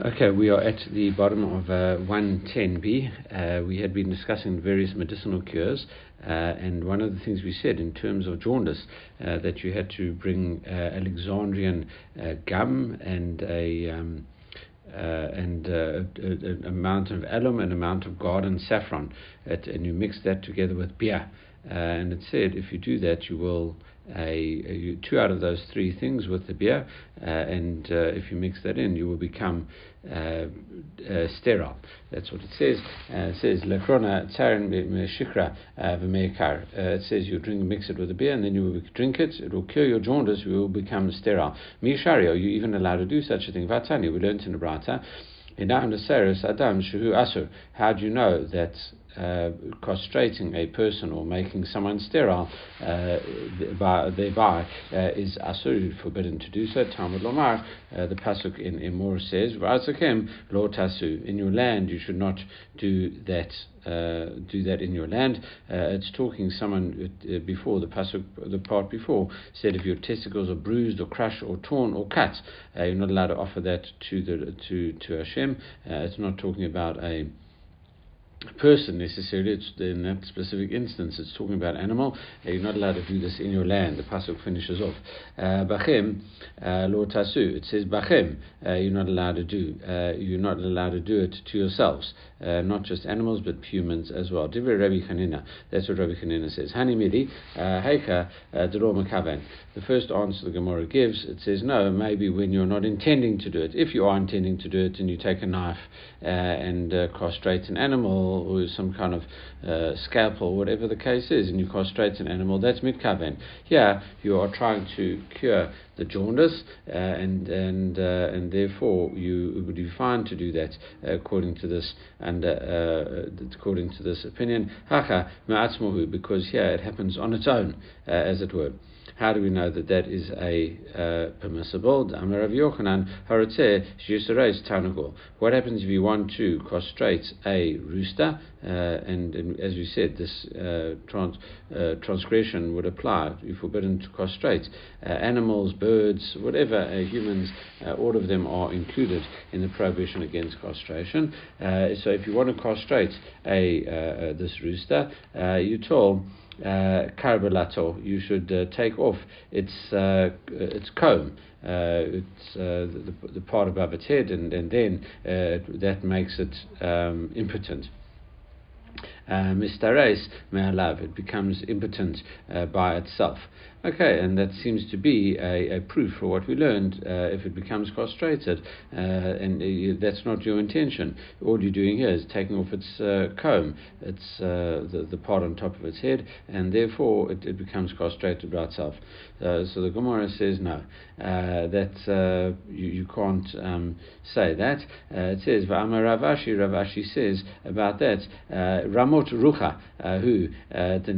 Okay, we are at the bottom of uh, 110b. Uh, we had been discussing various medicinal cures, uh, and one of the things we said in terms of jaundice uh, that you had to bring uh, Alexandrian uh, gum and a um, and a, a, amount of alum and a amount of garden saffron, at, and you mix that together with beer. and it said if you do that, you will a, two out of those three things with the beer, uh, and uh, if you mix that in, you will become uh, uh sterile. That's what it says. Uh, it says lekrona tsarin shikra v'meikar. It says you drink, mix it with the beer, and then you will drink it. It will cure your jaundice. You will become sterile. Mishario, you even allowed to do such a thing. Vatani, we learned in the Brata. How do you know that uh, castrating a person or making someone sterile uh, thereby uh, is asur, forbidden to do so. Talmud Lomar, uh, the pasuk in Emor says, "V'azakem lo tasu." In your land, you should not do that. Uh, do that in your land. Uh, it's talking someone before the pasuk, the part before said if your testicles are bruised or crushed or torn or cut, you're not allowed to offer that to the to to Hashem. it's not talking about a person necessarily. It's in that specific instance, it's talking about animal. Uh, you're not allowed to do this in your land. The pasuk finishes off. Uh, Bachem uh, lo tasu. It says bachem. Uh, you're not allowed to do. Uh, you're not allowed to do it to yourselves. not just animals, but humans as well. Rabbi Chanina. That's what Rabbi Chanina says. Hani mili heika dero makaven. The first answer the Gemara gives, it says no. Maybe when you're not intending to do it. If you are intending to do it, and you take a knife and castrate an animal or some kind of uh, scalpel, whatever the case is, and you castrate an animal, that's mitkaven. Here, you are trying to cure the jaundice, uh, and and uh, and therefore you would be fine to do that uh, according to this and uh, according to this opinion. Because here it happens on its own, as it were. How do we know that that is a uh, permissible? What happens if you want to castrate a rooster? Uh, and, and, as we said, this uh, trans, uh, transgression would apply. You're forbidden to castrate animals, birds, whatever uh, humans. all of them are included in the prohibition against castration. so if you want to castrate a this rooster, you tell uh, you should uh, take off its uh, its comb. Uh, it's uh, the, the part above its head, and, and then uh, that makes it um, impotent. Mistares me'alav, it becomes impotent by itself. Okay, and that seems to be a, a proof for what we learned. Uh, if it becomes castrated, uh, and uh, that's not your intention, all you're doing here is taking off its uh, comb, its uh, the, the part on top of its head, and therefore it, it becomes castrated by itself. Uh, so the Gemara says no, that you, you can't um, say that. it says V'amar Rav Ashi. Ravashi says about that Ramot Rucha, who the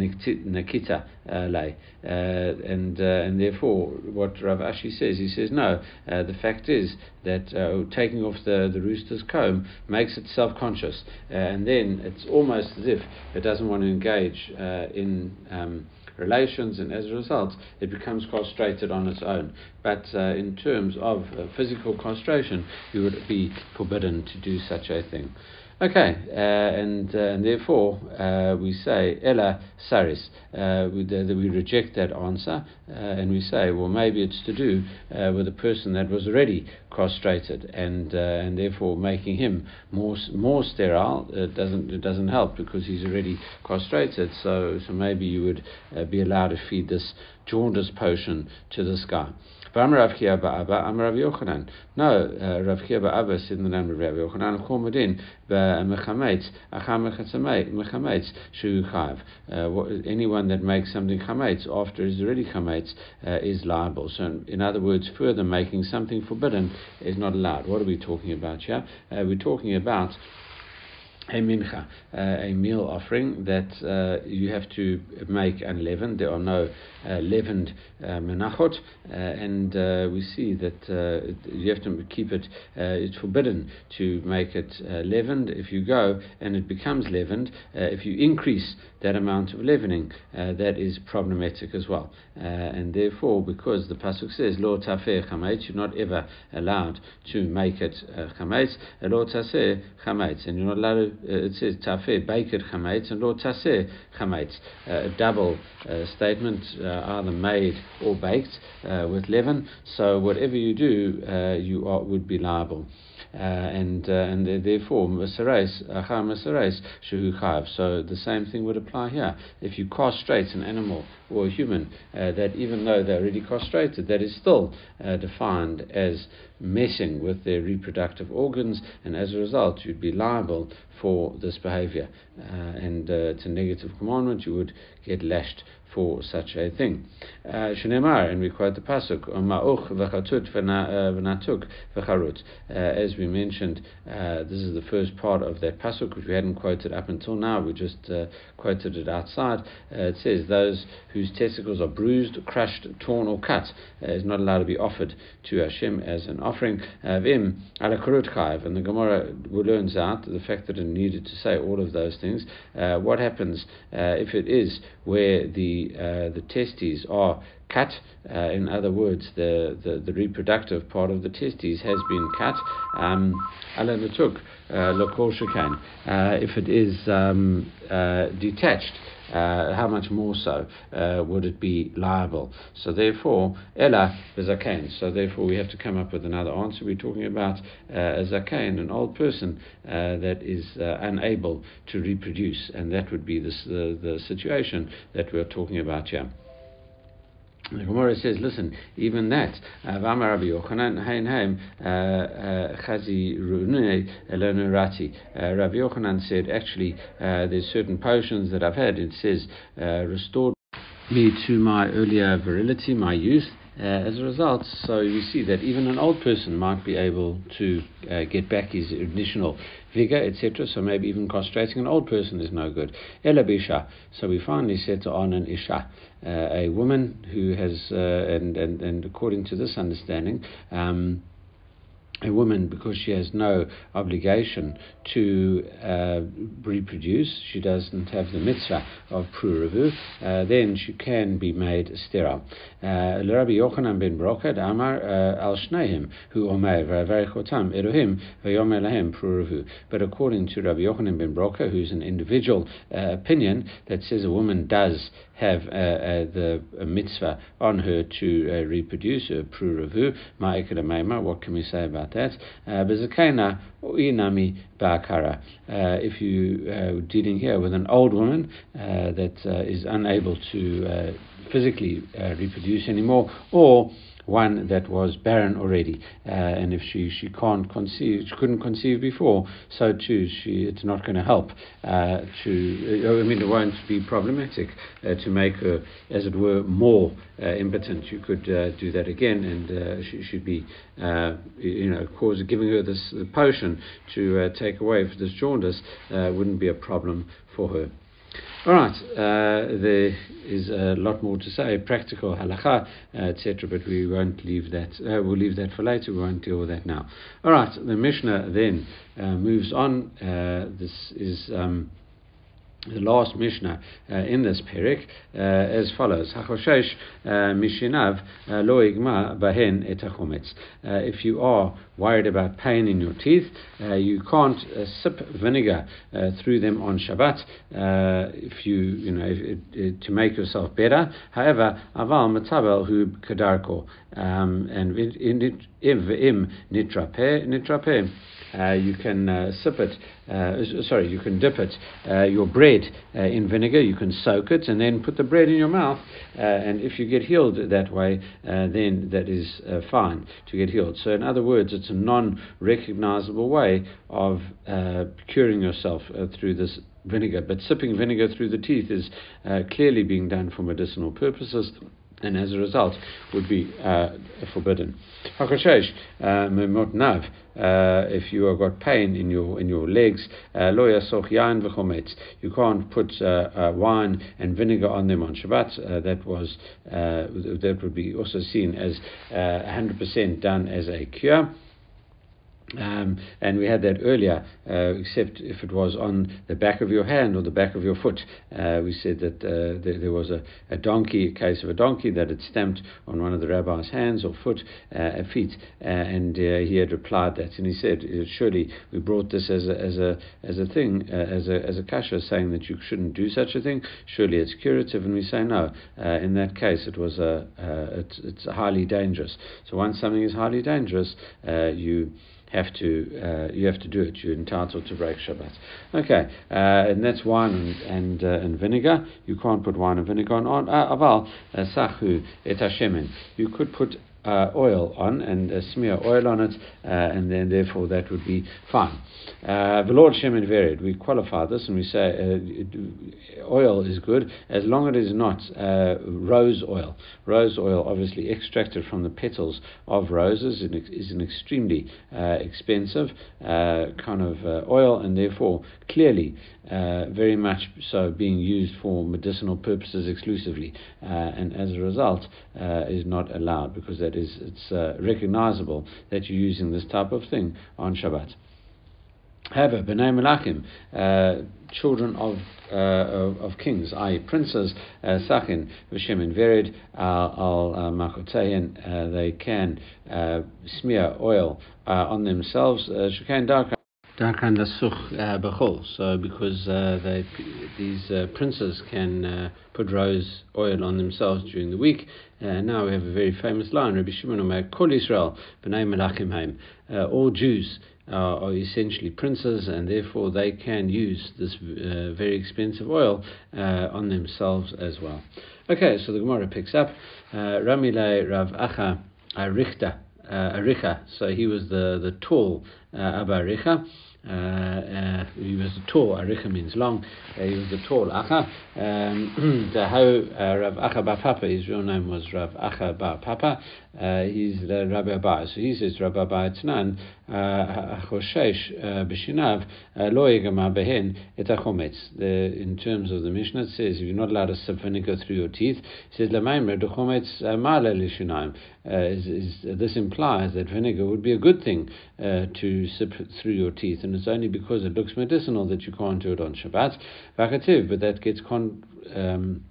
Nikita lay and uh, and therefore, what Rav Ashi says, he says no. Uh, the fact is that uh, taking off the, the rooster's comb makes it self-conscious, and then it's almost as if it doesn't want to engage in. Um, relations, and as a result, it becomes castrated on its own. But uh, in terms of uh, physical castration, you would be forbidden to do such a thing. Okay, uh, and, uh, and therefore uh, we say Ella Saris. Uh, we, we reject that answer uh, and we say, well, maybe it's to do uh, with a person that was already castrated and and therefore making him more more sterile. It doesn't it doesn't help because he's already castrated. So so maybe you would be allowed to feed this jaundice potion to this guy. V'amar Rav Chia Ba'aba, Amar Rav Yochanan. No, uh, Rav Chia Ba'aba said in the name of Rav Yochanan, Chomodin, Be'mechametz, Acham Mechametz, Shu Chav. Uh, anyone that makes something chametz after it's already chametz uh, is liable. So, in other words, further making something forbidden is not allowed. What are we talking about here? Uh, we're talking about a mincha, uh, a meal offering that uh, you have to make unleavened. There are no uh, leavened uh, menachot, uh, and uh, we see that you have to keep it. it's forbidden to make it leavened. If you go and it becomes leavened, if you increase that amount of leavening, that is problematic as well. And therefore, because the pasuk says lo tafer chametz, you're not ever allowed to make it chametz. Lo taser chametz, and you're not allowed. To, it says tafer baker chametz and lo taser chametz. a double statement uh, either made or baked uh, with leaven. So whatever you do, uh, you are, would be liable. Uh, and uh, and therefore masares achar masares shehu chayav. So the same thing would apply here. If you castrate an animal or a human, uh, that even though they're already castrated, that is still defined as messing with their reproductive organs, and as a result, you'd be liable for this behavior. and it's a negative commandment. You would get lashed for such a thing. Uh, Shneimar, and we quote the pasuk, "Ma'uch v'chatut v'natuk v'charut." Uh, as we mentioned, uh, this is the first part of that pasuk, which we hadn't quoted up until now. We just uh, quoted it outside. Uh, it says, "Those whose testicles are bruised, crushed, torn, or cut is not allowed to be offered to Hashem as an offering." V'im ala chayv, and the Gemara learns out the fact that it needed to say all of those things. what happens if it is where the uh, the testes are cut. Uh, in other words, the, the, the, reproductive part of the testes has been cut. Um, uh, if it is um, uh, detached, uh, how much more so uh, would it be liable? So therefore, Ella zaken. So therefore, we have to come up with another answer. We're talking about uh, a zaken, an old person uh, that is uh, unable to reproduce, and that would be the, the situation that we're talking about here. The Gemara says, listen, even that, Vamar Rabbi Yochanan, Hain Haim, uh, uh, Chazi Rune Elonurati. Uh, Rabbi Yochanan said, actually, there's certain potions that I've had, it says, restored me to my earlier virility, my youth. Uh, as a result, so you see that even an old person might be able to uh, get back his initial vigor, etc. So maybe even castrating an old person is no good. Elabisha. So we finally said on an isha, uh, a woman who has, uh, and, and, and according to this understanding, um, a woman, because she has no obligation to uh, reproduce, she doesn't have the mitzvah of pruravu, uh, then she can be made sterile. Uh, Rabbi Yochanan ben Brokad Amar uh, al Shneihim, who Omer v'yomer lahem pruravu. But according to Rabbi Yochanan ben Broka, who's an individual uh, opinion that says a woman does have uh, uh, the mitzvah on her to uh, reproduce, a pruravu, ma'ikadamayma, what can we say about that? Uh, Bezakaina inami ba'akara. Uh, if you are dealing here with an old woman that is unable to physically reproduce anymore, or one that was barren already, uh, and if she, she can't conceive, she couldn't conceive before, so too she it's not going to help uh, to. Uh, I mean, it won't be problematic uh, to make her, as it were, more uh, impotent. You could do that again, and she should be, you know, cause giving her this potion to take away this jaundice wouldn't be a problem for her. All right, uh, there is a lot more to say, practical halacha, uh, etc., but we won't leave that. Uh, we'll leave that for later. We won't deal with that now. All right, the Mishnah then uh, moves on. Uh, this is. Um, the last Mishnah uh, in this Perik uh, as follows: Hachoshesh uh, Mishinav uh, lo igma bahen etachometz. If you are worried about pain in your teeth, uh, you can't sip vinegar through them on Shabbat. if you you know if, if, to make yourself better. However, aval matabel hu kadarko um, and im nitrape nitrape. Uh, you can uh, sip it, uh, sorry, you can dip it, uh, your bread uh, in vinegar, you can soak it, and then put the bread in your mouth. And if you get healed that way, then that is fine to get healed. So, in other words, it's a non recognizable way of curing yourself through this vinegar. But sipping vinegar through the teeth is clearly being done for medicinal purposes and as a result would be uh, forbidden. Hakashesh, uh, if you have got pain in your in your legs, uh, you can't put uh, uh, wine and vinegar on them on Shabbat. that was that would be also seen as 100% done as a cure. Um, and we had that earlier, uh, except if it was on the back of your hand or the back of your foot. Uh, we said that uh, there, there, was a, a, donkey, a case of a donkey that had stamped on one of the rabbi's hands or foot, uh, feet, uh, and uh, he had replied that, and he said, surely we brought this as a as a as a thing, as a as a kasha, saying that you shouldn't do such a thing. Surely it's curative, and we say no. in that case, it was a it's, it's highly dangerous. So once something is highly dangerous, you have to uh, you have to do it. You're entitled to break Shabbat. Okay, uh, and that's wine and and, uh, and, vinegar. You can't put wine and vinegar on. Uh, aval uh, sachu et You could put uh, oil on and uh, smear oil on it, uh, and then therefore that would be fine. Uh, the Lord Shemin varied. We qualify this and we say uh, oil is good as long as it is not uh, rose oil. Rose oil, obviously extracted from the petals of roses, is an extremely expensive kind of oil, and therefore clearly very much so being used for medicinal purposes exclusively, and as a result is not allowed because that is it's recognizable that you're using this type of thing on Shabbat. However, B'nai Melachim, uh, children of, uh, of, of, kings, i.e., princes, uh, Sachin, Vishim, and Verid, uh, al uh, Makotein, uh, they can uh, smear oil on themselves. Shekain Darka. Lasuch Bechol. So, because they, these princes can put rose oil on themselves during the week, now we have a very famous line Rabbi Shimon Omer, Kol Israel, B'nai Melachim Haim. All Jews uh, are essentially princes, and therefore they can use this uh, very expensive oil uh, on themselves as well. Okay, so the Gemara picks up uh, Ramile Rav Acha Arichta. Uh, Aricha, so he was the, the tall uh, Abba Aricha. Uh, uh, he was tall. Aricha means long. Uh, he was the tall Acha. Um, the how uh, Rav Acha Bar Papa, his real name was Rav Acha Bar Papa. Uh, he's the Rabbi Abai. So he says Rabbi Abai Tnan Choshesh B'Shinav Lo Yigama Behen In terms of the Mishnah, it says if you're not allowed to sip vinegar through your teeth, it says Lemaimer the Chometz Male Lishinaim. This implies that vinegar would be a good thing to sip through your teeth, and it's only because it looks medicinal that you can't do it on Shabbat. Vakativ, but that gets con. Um,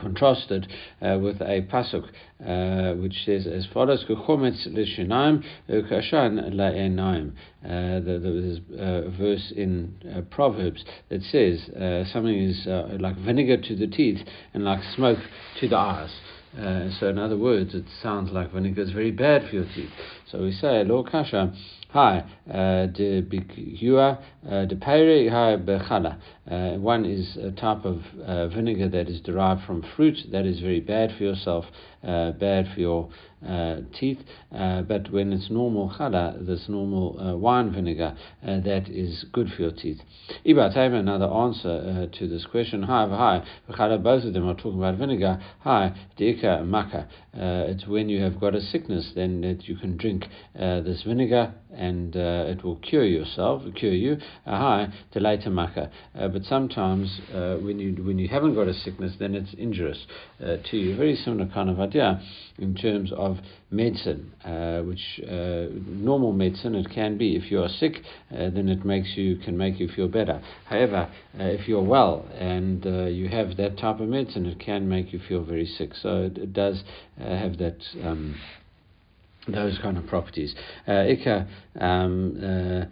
contrasted uh, with a pasuk uh, which says as follows: "Kuchometz l'shinaim kashan la'enaim." Uh, there's a verse in uh, Proverbs that says uh, something is uh, like vinegar to the teeth and like smoke to the eyes. Uh, so, in other words, it sounds like vinegar is very bad for your teeth. So we say, Lo kasha, hi, uh, de bikua, uh, de peire, hi, bechala. Uh, one is a type of uh, vinegar that is derived from fruit that is very bad for yourself, uh, bad for your teeth. Uh, but when it's normal chala, this normal uh, wine vinegar, that is good for your teeth. Iba another answer to this question. Hi, hi, both of them are talking about vinegar. Hi, dika maka. it's when you have got a sickness, then that you can drink this vinegar and it will cure yourself, cure you. Hi, delay maka. But sometimes uh, when you when you haven't got a sickness, then it's injurious uh, to you. Very similar kind of idea in terms of medicine, uh, which uh, normal medicine it can be. If you are sick, uh, then it makes you can make you feel better. However, uh, if you're well and you have that type of medicine, it can make you feel very sick. So it, it does have that. Um, those kind of properties. Ika, um, uh, uh,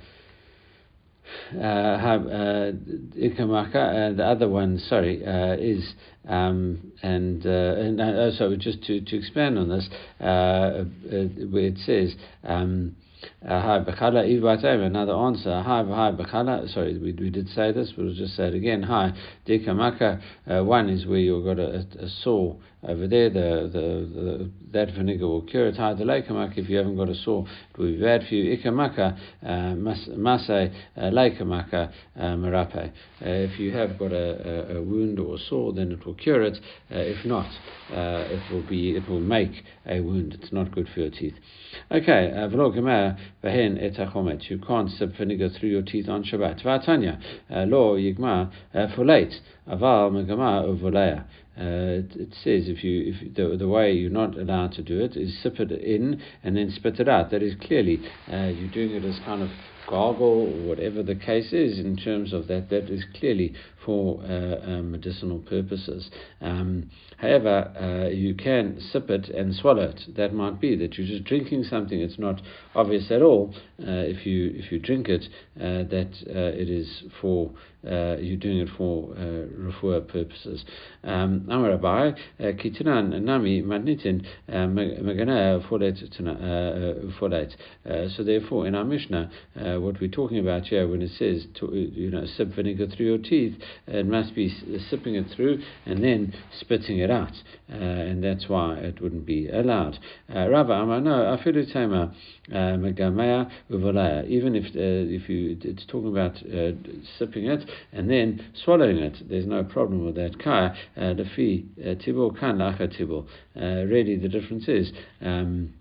Ikamaka, uh, the other one, sorry, uh, is um, and uh, and so just to to expand on this, where it says. Um, Hi Bakala Another answer. Hi hi Bakala. Sorry, we, we did say this, but we'll just say it again. Hi Dekamaka. Uh, one is where you've got a, a, a saw over there. The, the, the that vinegar will cure it. Hi Leikamaka. If you haven't got a sore, it will be bad for you. Ikamaka uh, Masay uh, Leikamaka Marape. If you have got a, a, wound or a sore, then it will cure it. if not, it will be it will make a wound. It's not good for your teeth. Okay, uh, behen etachomet. You can't sip vinegar through your teeth on Shabbat. Vatanya, uh, lo yigma uh, folate. Aval megama uvolea. Uh, it, it, says if you if the, the way you're not allowed to do it is sip it in and then spit it out. That is clearly uh, you're doing it as kind of gargle or whatever the case is in terms of that. That is clearly for uh, uh, medicinal purposes. Um, however, uh, you can sip it and swallow it. That might be that you're just drinking something. It's not obvious at all if you if you drink it that it is for you're doing it for uh, purposes. Um, Amar Abai kitinan nami magnitin magana folate. So therefore, in our Mishnah, uh, what we're talking about here when it says to, you know sip vinegar through your teeth, it must be sipping it through and then spitting it out, uh, and that's why it wouldn't be allowed. Uh, Rava Amar, no, afilu tema uh, megamea uvolaya. Even if uh, if you it's talking about uh, sipping it and then swallowing it, there's no problem with that. Kaya the fee tibur kan lacha tibur. Really, the difference is. Um,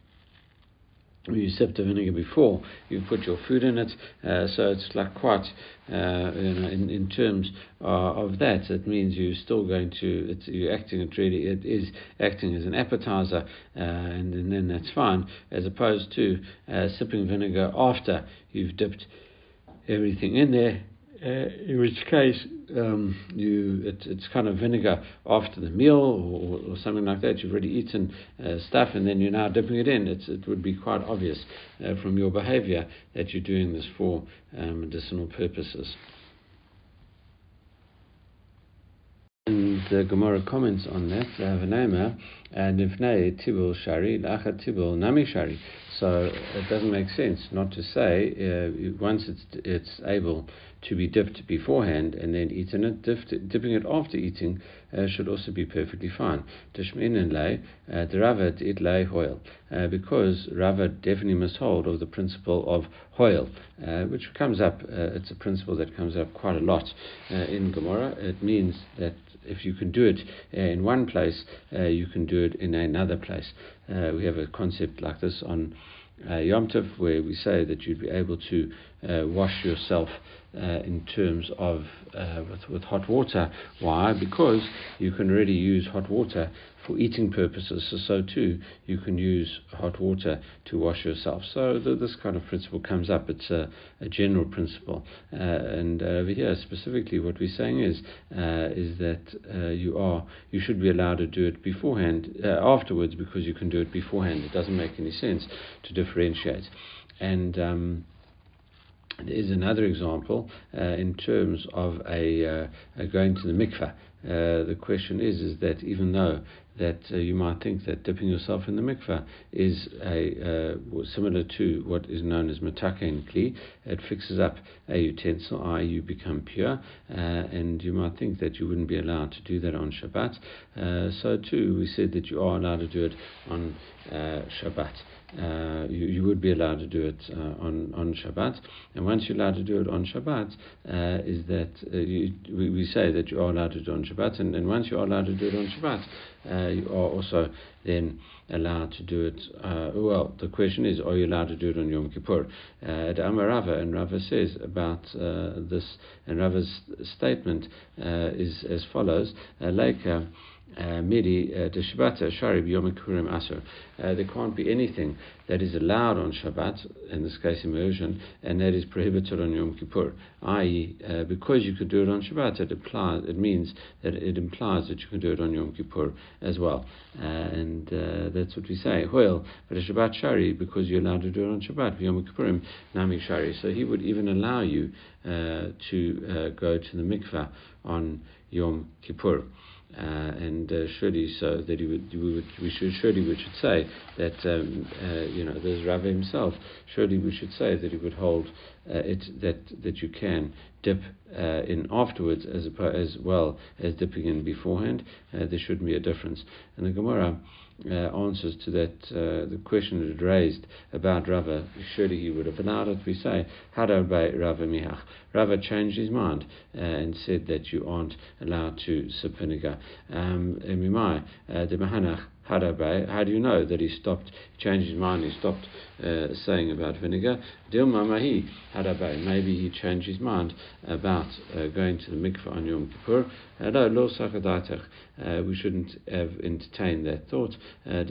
you sip the vinegar before you put your food in it, uh, so it's like quite, uh, you know, in, in terms uh, of that, it means you're still going to, it's, you're acting, it really, it is acting as an appetizer, uh, and, and, then that's fine, as opposed to uh, sipping vinegar after you've dipped everything in there uh, in which case um, you it, it's kind of vinegar after the meal or, or something like that. You've already eaten uh, stuff and then you're now dipping it in. It's, it would be quite obvious uh, from your behavior that you're doing this for um, medicinal purposes. And the Gemara comments on that. Vanema and if ifnei tibul shari lacha tibul nami shari. So it doesn't make sense not to say uh, once it's it's able to be dipped beforehand and then eaten it, dipped, dipping it after eating uh, should also be perfectly fine. Tishmin and lay, uh, the Ravad it lay hoil, uh, because Ravad definitely must hold of the principle of hoil, uh, which comes up, uh, it's a principle that comes up quite a lot uh, in Gemara. It means that if you can do it in one place, you can do it in another place. we have a concept like this on uh, Yom Tov, where we say that you'd be able to uh, wash yourself uh, in terms of uh, with, with hot water. Why? Because you can really use hot water for eating purposes. So, so too, you can use hot water to wash yourself. So the, this kind of principle comes up. It's a, a general principle. Uh, and over here, specifically, what we're saying is uh, is that uh, you are you should be allowed to do it beforehand, uh, afterwards, because you can do it beforehand. It doesn't make any sense to differentiate. And um, there is another example uh, in terms of a, uh, going to the mikveh. Uh, the question is, is that even though that uh, you might think that dipping yourself in the mikveh is a, uh, similar to what is known as mataken kli, it fixes up a utensil, i.e., you become pure, uh, and you might think that you wouldn't be allowed to do that on Shabbat. so, too, we said that you are allowed to do it on Shabbat uh, you, you, would be allowed to do it uh, on, on Shabbat. And once you're allowed to do it on Shabbat, uh, is that uh, you, we, we, say that you are allowed to do it on Shabbat. And, and once you're allowed to do it on Shabbat, uh, you are also then allowed to do it. Uh, well, the question is, are you allowed to do it on Yom Kippur? Uh, Amar Rava, and Rava says about this, and Rava's statement is as follows: uh, Midi uh, Shabbat Shari Yom Kippurim Asur. Uh, there can't be anything that is allowed on Shabbat, in this case immersion, and that is prohibited on Yom Kippur. I.e., uh, because you could do it on Shabbat, it implies it means that it implies that you can do it on Yom Kippur as well, uh, and uh, that's what we say. Well, but a Shabbat Shari because you're allowed to do it on Shabbat. Yom Kippurim Nami Shari. So he would even allow you to go to the mikveh on Yom Kippur. Uh, and uh, surely so that he would, we, would, we should surely we should say that um, uh, you know there's Rav himself. Surely we should say that he would hold uh, it that that you can dip uh, in afterwards as as well as dipping in beforehand. Uh, there shouldn't be a difference. And the Gemara uh, answers to that, uh, the question that was raised about Rava, surely he would have allowed it. We say, by Rava Mihach. Rava changed his mind uh, and said that you aren't allowed to sip vinegar. Um, the Mahanach how do you know that he stopped, changed his mind, he stopped uh, saying about vinegar? Dilma Maybe he changed his mind about uh, going to the mikveh on Yom Kippur. Uh, we shouldn't have entertained that thought. Uh.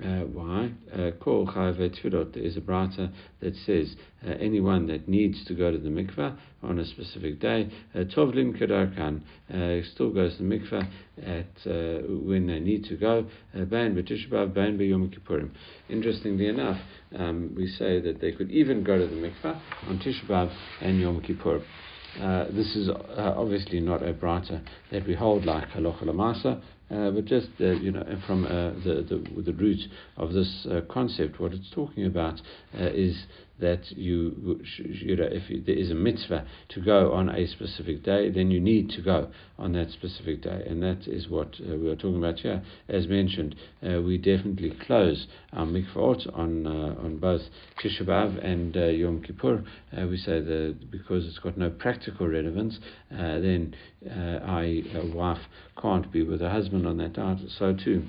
Uh, why? Kol uh, Tfilot. Is a brata that says uh, anyone that needs to go to the mikveh on a specific day, uh, Tovlin Kedarkan, uh, still goes to the mikveh at uh, when they need to go. Bain B'Tisha B'av, Bain B'Yom Kippurim. Interestingly enough, um, we say that they could even go to the mikveh on Tisha B'av and Yom Kippur. Uh, this is uh, obviously not a brata that we hold like halacha lamasa, uh, but just uh, you know from uh, the, the the root of this uh, concept, what it's talking about is that you, you know, if there is a mitzvah to go on a specific day, then you need to go on that specific day, and that is what uh, we are talking about here. As mentioned, uh, we definitely close our mikvot on uh, on both Tisha B'av and uh, Yom Kippur. Uh, we say that because it's got no practical relevance, uh, then I, a wife can't be with her husband on that day. So too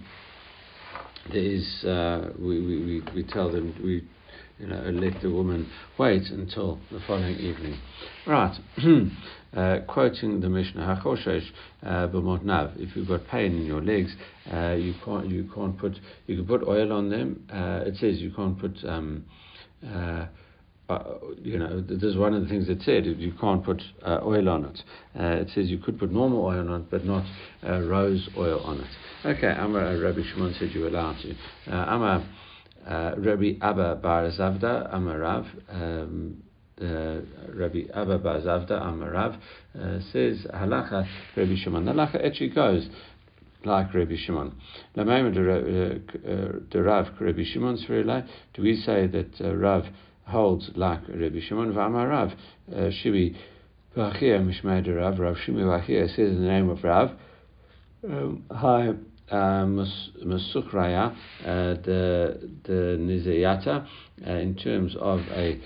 there is uh, we, we, we tell them we you know, let the woman wait until the following evening. Right. uh, quoting the Mishnah Hachoshesh uh, b'motnav. If you've got pain in your legs, uh, you can't you can't put you can put oil on them. Uh, it says you can't put. Um, uh, uh, you know, this is one of the things it said. You can't put uh, oil on it. Uh, it says you could put normal oil on it, but not uh, rose oil on it. Okay, Amar Rabbi Shimon said you're allowed to. Amar uh, Rabbi Abba Bar Zavda Amarav. Um, uh, Rabbi Abba Bar Zavda Amarav uh, says halacha Rabbi Shimon. The halacha actually goes like Rabbi Shimon. The Lamaim de Rav Rabbi Shimon's Do we say that uh, Rav holds like Rabbi Shimon? V'amarav Shibi V'achia Mishmei Rav Rav Shimi V'achia says in the name of Rav. Um, hi. Masukraya, uh, the the nizayata, uh, in terms of a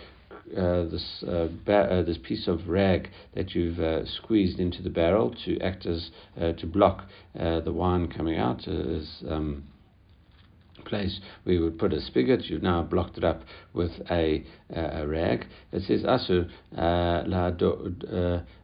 uh, this uh, ba- uh, this piece of rag that you've uh, squeezed into the barrel to act as to block the wine coming out as um, place we would put a spigot. You've now blocked it up with a, a rag. It says asu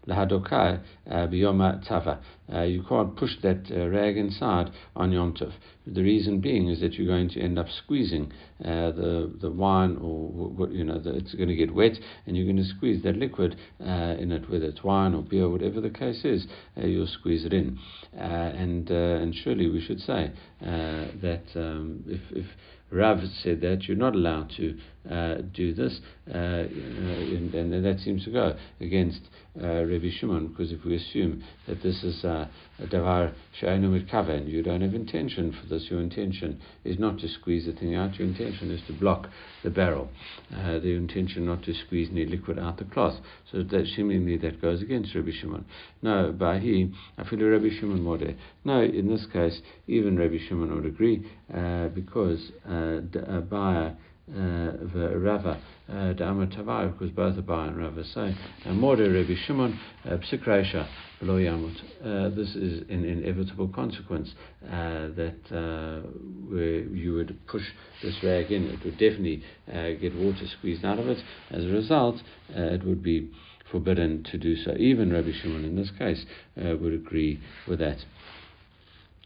lahadokai biyoma tava. You can't push that rag inside on Yom Tov. The reason being is that you're going to end up squeezing uh, the the wine, or you know, the, it's going to get wet, and you're going to squeeze that liquid uh, in it, whether it's wine or beer, whatever the case is. Uh, you'll squeeze it in, uh, and uh, and surely we should say uh, that um, if if Rav said that you're not allowed to uh, do this, uh, and, and, that seems to go against uh, Rabbi Shimon, because if we assume that this is uh, a davar she'enu mitkaven, you don't have intention for this. Your intention is not to squeeze the thing out. Your intention is to block the barrel. Uh, the intention not to squeeze any liquid out the cloth. So that seemingly that goes against Rabbi Shimon. No, by he, feel Rabbi Shimon more. No, in this case, even Rabbi Shimon would agree uh, because uh, by uh, Rava, uh, Tavai, because both Abai and Rava say, Morde Rabbi Shimon, uh, Psikresha, Lo Yamut. This is an inevitable consequence that where you would push this rag in, it would definitely get water squeezed out of it. As a result, it would be forbidden to do so. Even Rabbi Shimon in this case would agree with that.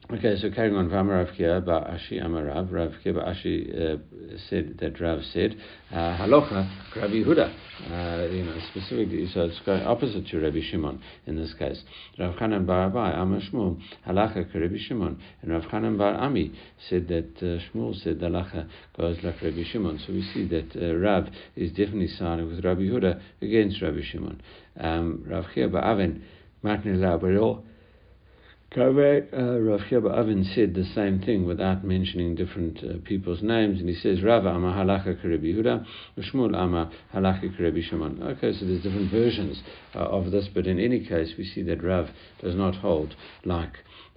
Okay, so carrying on, Vamarav Kia Ashi Amarav, Rav Kia Ashi uh, said that Rav said, uh, Halocha, Rabbi Yehuda, uh, you know, specifically, so it's going opposite to Rabbi Shimon in this case. Rav Chanan Bar Abai, Amar Shmuel, Halacha Rabbi Shimon, and Rav Chanan Bar Ami said that uh, Shmuel said Halacha goes like Rabbi Shimon. So we see that uh, Rav is definitely siding with Rabbi Yehuda against Rabbi Shimon. Um, Rav Chia Ba'aven, Martin Labaril, Kaveh uh, Rav Avin said the same thing without mentioning different uh, people's names, and he says Rava Ama Halacha Karebi Huda, Shmuel Ama Halacha Karebi Shimon. Okay, so there's different versions uh, of this, but in any case, we see that Rav does not hold like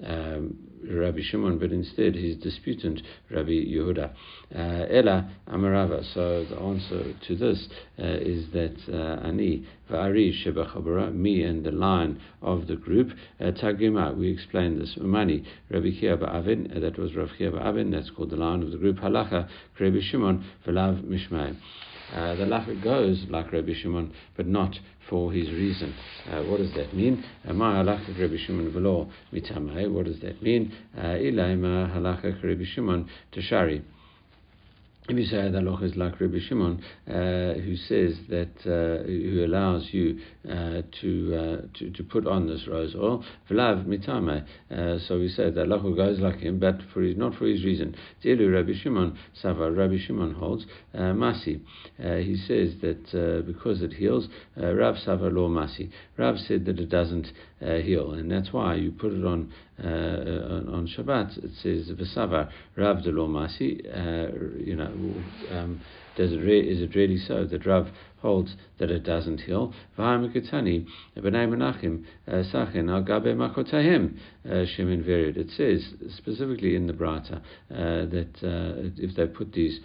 um, Rabbi Shimon, but instead his disputant Rabbi Yehuda. Uh, Ella Amarava. So the answer to this uh, is that uh, Ani Va'ari Sheba me and the line of the group. Uh, Tagima, we explained this. Umani Rabbi Chia Avin, uh, that was Rabbi Chia Avin, that's called the line of the group. Halacha Rabbi Shimon Velav Mishmai. Uh, the lacha goes like Rabbi Shimon, but not for his reason. Uh, what does that mean? Ma halacha Rabbi Shimon velo mitamai. What does that mean? Uh, Ilai ma Rabbi Shimon tashari. If you say that halacha is like Rabbi Shimon, uh, who says that uh, who allows you uh, to, uh, to to put on this rose oil, v'lav mitame. Uh, so we say that halacha goes like him, but for his, not for his reason. Tilu Rabbi Shimon Sava. Rabbi Shimon holds uh, masi. he says that because it heals, Rav Sava lo masi. Rav said that it doesn't heal, and that's why you put it on on Shabbat. It says v'sava Rav de lo masi. you know um, does it re- is it really so that Rav holds that it doesn't heal? V'ha'mikutani b'nei menachim uh, sachin al gabe makotahem uh, shemin. It says specifically in the Brata uh, that if they put these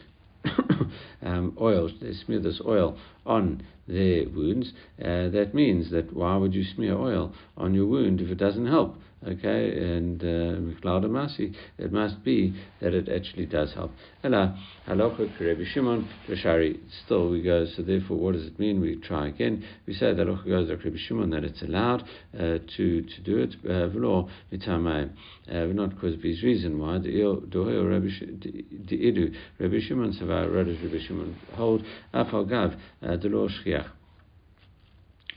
um, oils, they smear this oil on their wounds, uh, that means that why would you smear oil on your wound if it doesn't help? Okay, and uh, Masi, it must be that it actually does help. Ella, halacha Rabbi Shimon, Rashari. Still, we go, so therefore, what does it mean? We try again. We say that halacha goes like Rabbi Shimon, that it's allowed uh, to, to do it, uh, v'lo mitamai, uh, not because of his reason why. The idu, Rabbi Shimon, Savah, Rabbi Shimon, hold, afal gav, uh, the shchiach.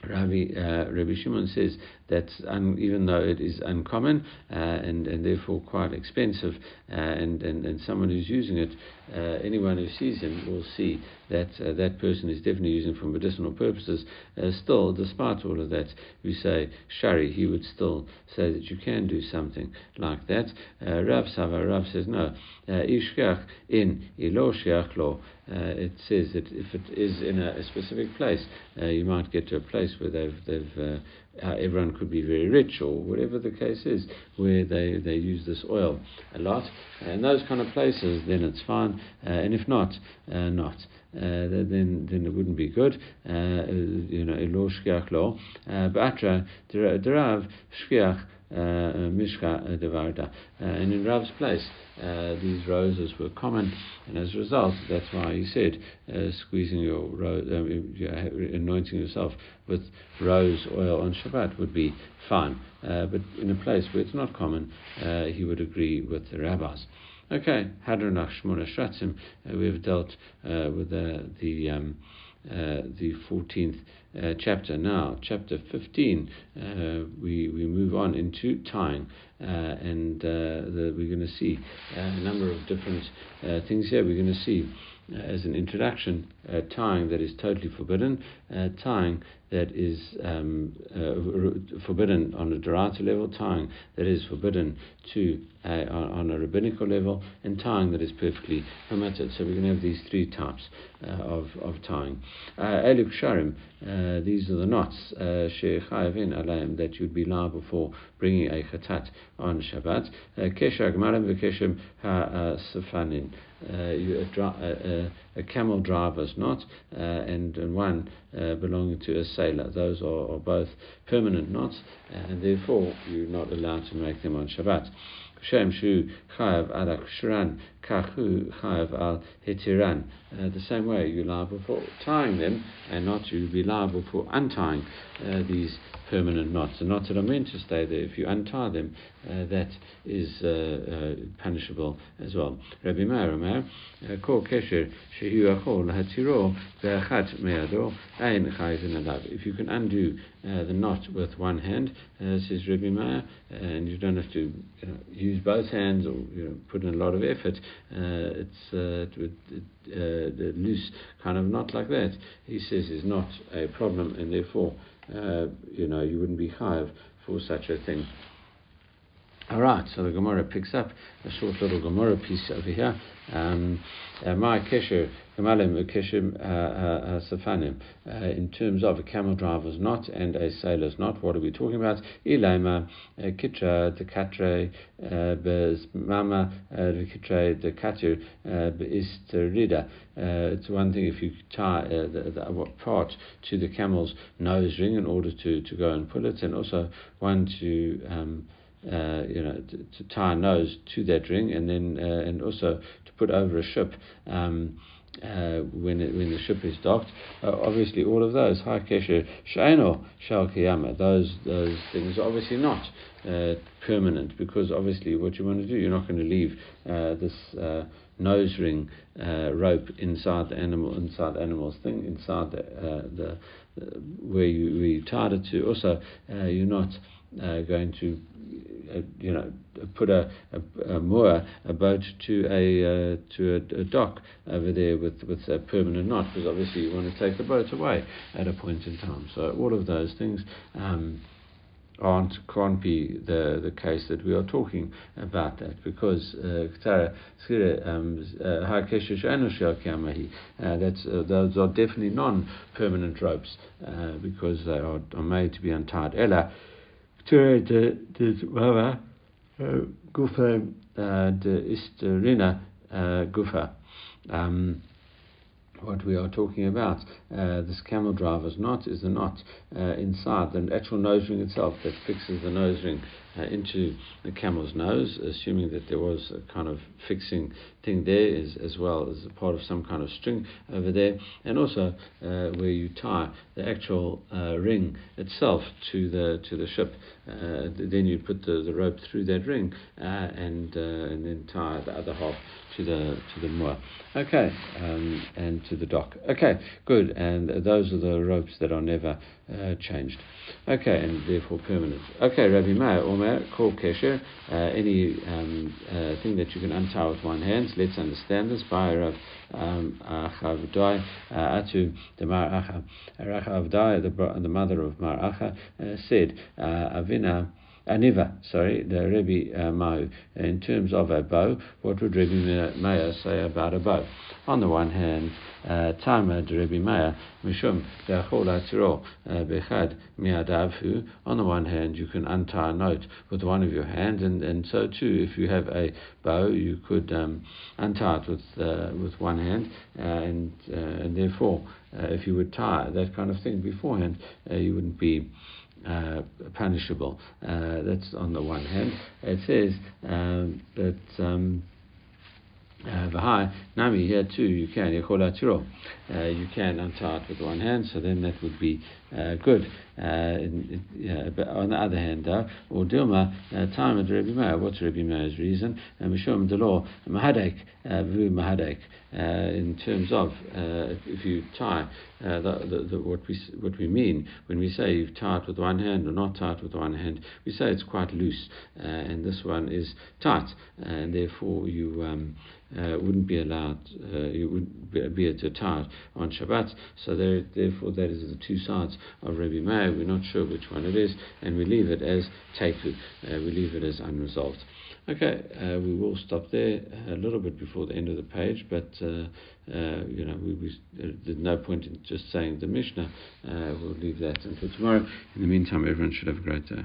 Rabbi, uh, Rabbi Shimon says that un, even though it is uncommon uh, and, and therefore quite expensive, uh, and, and, and someone who's using it, uh, anyone who sees him will see that uh, that person is definitely using it for medicinal purposes. Uh, still, despite all of that, we say shari, he would still say that you can do something like that. Rav Sava, Rav says no. Ishkach in ilo lo. It says that if it is in a, a specific place, you might get to a place where they've they've uh, everyone could be very rich or whatever the case is, where they, they use this oil a lot. in those kind of places, then it's fine. Uh, and if not, uh, not. Uh, then then it wouldn't be good. Uh, you know, ilo shkiach lo. Derav shkiach. Uh, Mishka Devarda. And in Rav's place, uh, these roses were common, and as a result, that's why he said, uh, squeezing your rose, um, anointing yourself with rose oil on Shabbat would be fine. but in a place where it's not common, he would agree with the rabbis. Okay, Hadranach Shmona Shratzim, we've dealt with the, the um, uh, the 14th uh, chapter. Now, chapter 15, uh, we, we move on into tying, uh, and uh, the, we're going to see a number of different things here. We're going to see as an introduction, uh, tying that is totally forbidden, uh, tying that is um, uh, forbidden on a Dorata level, tying that is forbidden to uh, on, on, a rabbinical level, and tying that is perfectly permitted. So we're going to have these three types uh, of, of tying. Uh, Eluk Sharim, these are the knots, She'chayavin alayim, that you'd be liable for bringing a chatat on Shabbat. Kesha Gmarim v'keshem ha-safanin uh, a, a, a, camel driver's knot uh, and, and, one uh, belonging to a sailor. Those are, are, both permanent knots, and therefore you're not allowed to make them on Shabbat. Shem Shu Chayav al Shran Al Hitiran. The same way you're liable for tying them and not to be liable for untying uh, these permanent knots. The knots that are meant to stay there, if you untie them, uh, that is uh, uh, punishable as well. Rabbi Meir Omer, Kol Kesher Shehu Achol Hatiro Ve'achat Ein Alav. If you can undo uh, the knot with one hand, uh, says Rabbi Meir, and you don't have to you know, use both hands or you know, put in a lot of effort, it's uh, it, it, loose kind of knot like that. He says is not a problem, and therefore uh, you know, you wouldn't be chayav for such a thing. All right, so the Gemara picks up a short little Gemara piece over here. Um, uh, my kesher uh, uh, safanim. In terms of a camel driver's knot and a sailor's knot, what are we talking about? Ilema kitra de katre bez mama kitra de katir rida. It's one thing if you tie uh, the, the part to the camel's nose ring in order to, to go and pull it, and also one to um, uh, you know, to, to, tie a nose to that ring, and then uh, and also to put over a ship um, uh, when it, when the ship is docked. Uh, obviously, all of those high kesher shaino shal kiyama. Those those things are obviously not uh, permanent because obviously what you want to do, you're not going to leave uh, this nose ring rope inside the animal inside the animal's thing inside the the where you where you tied it to. Also, you're not uh, going to, uh, you know, put a, a, a moor, a boat to a uh, to a, a, dock over there with with a permanent knot, because obviously you want to take the boat away at a point in time. So all of those things. Um, aren't can't be the the case that we are talking about that because uh, um, uh, that's uh, those are definitely non-permanent ropes uh, because they are, are made to be untied. Ella Ture de, de Wawa uh, Gufa uh, de Isterina uh, Gufa. Um, what we are talking about. Uh, this camel driver's knot is the knot uh, inside the actual nose ring itself that fixes the nose ring uh, into the camel's nose, assuming that there was a kind of fixing thing there as, as well as a part of some kind of string over there, and also uh, where you tie the actual uh, ring itself to the to the ship. Then you put the, the rope through that ring and and then tie the other half to the to the moor. Okay, um, and to the dock. Okay, good. And those are the ropes that are never uh, changed. Okay, and therefore permanent. Okay, Rabbi Meir, Omer, call kesher, uh, any um, uh, thing that you can untie with one hand. Let's understand this by Rav um, Achavdai uh, Atu, the Mar Acha. Achavdai, the, the mother of Mar Acha, uh, said, Avina. Aniva, sorry, the Rebbe uh, in terms of a bow, what would Rebbe Meir say about a bow? On the one hand, uh, Tama de Rebbe Meir, Mishum De'achol Atiro uh, Bechad Miadavhu. On the one hand, you can untie a knot with one of your hands, and, and so too, if you have a bow, you could um, untie it with uh, with one hand, uh, and uh, and therefore, if you would tie that kind of thing beforehand, you wouldn't be uh, punishable. Uh, that's on the one hand. It says um, that. Um, uh, Nami here too, you can, uh, you can untie it with one hand, so then that would be uh, good. Uh, but on the other hand, though, or Dilma, time of Rabbi Meir, what's Rabbi Meir's reason? Mishum Delor, Mahadek, Vu Mahadek, in terms of if you tie the, the, the, what, we, what we mean when we say you've tied with one hand or not tied with one hand, we say it's quite loose, and this one is tight, and therefore you. Um, uh, wouldn't be allowed, uh, you would be, to tie on Shabbat. So there, therefore, that is the two sides of Rabbi Meir. We're not sure which one it is, and we leave it as teku. Uh, we leave it as unresolved. Okay, uh, we will stop there a little bit before the end of the page, but uh, uh, you know, we, we, there's no point in just saying the Mishnah. we'll leave that until tomorrow. In the meantime, everyone should have a great day.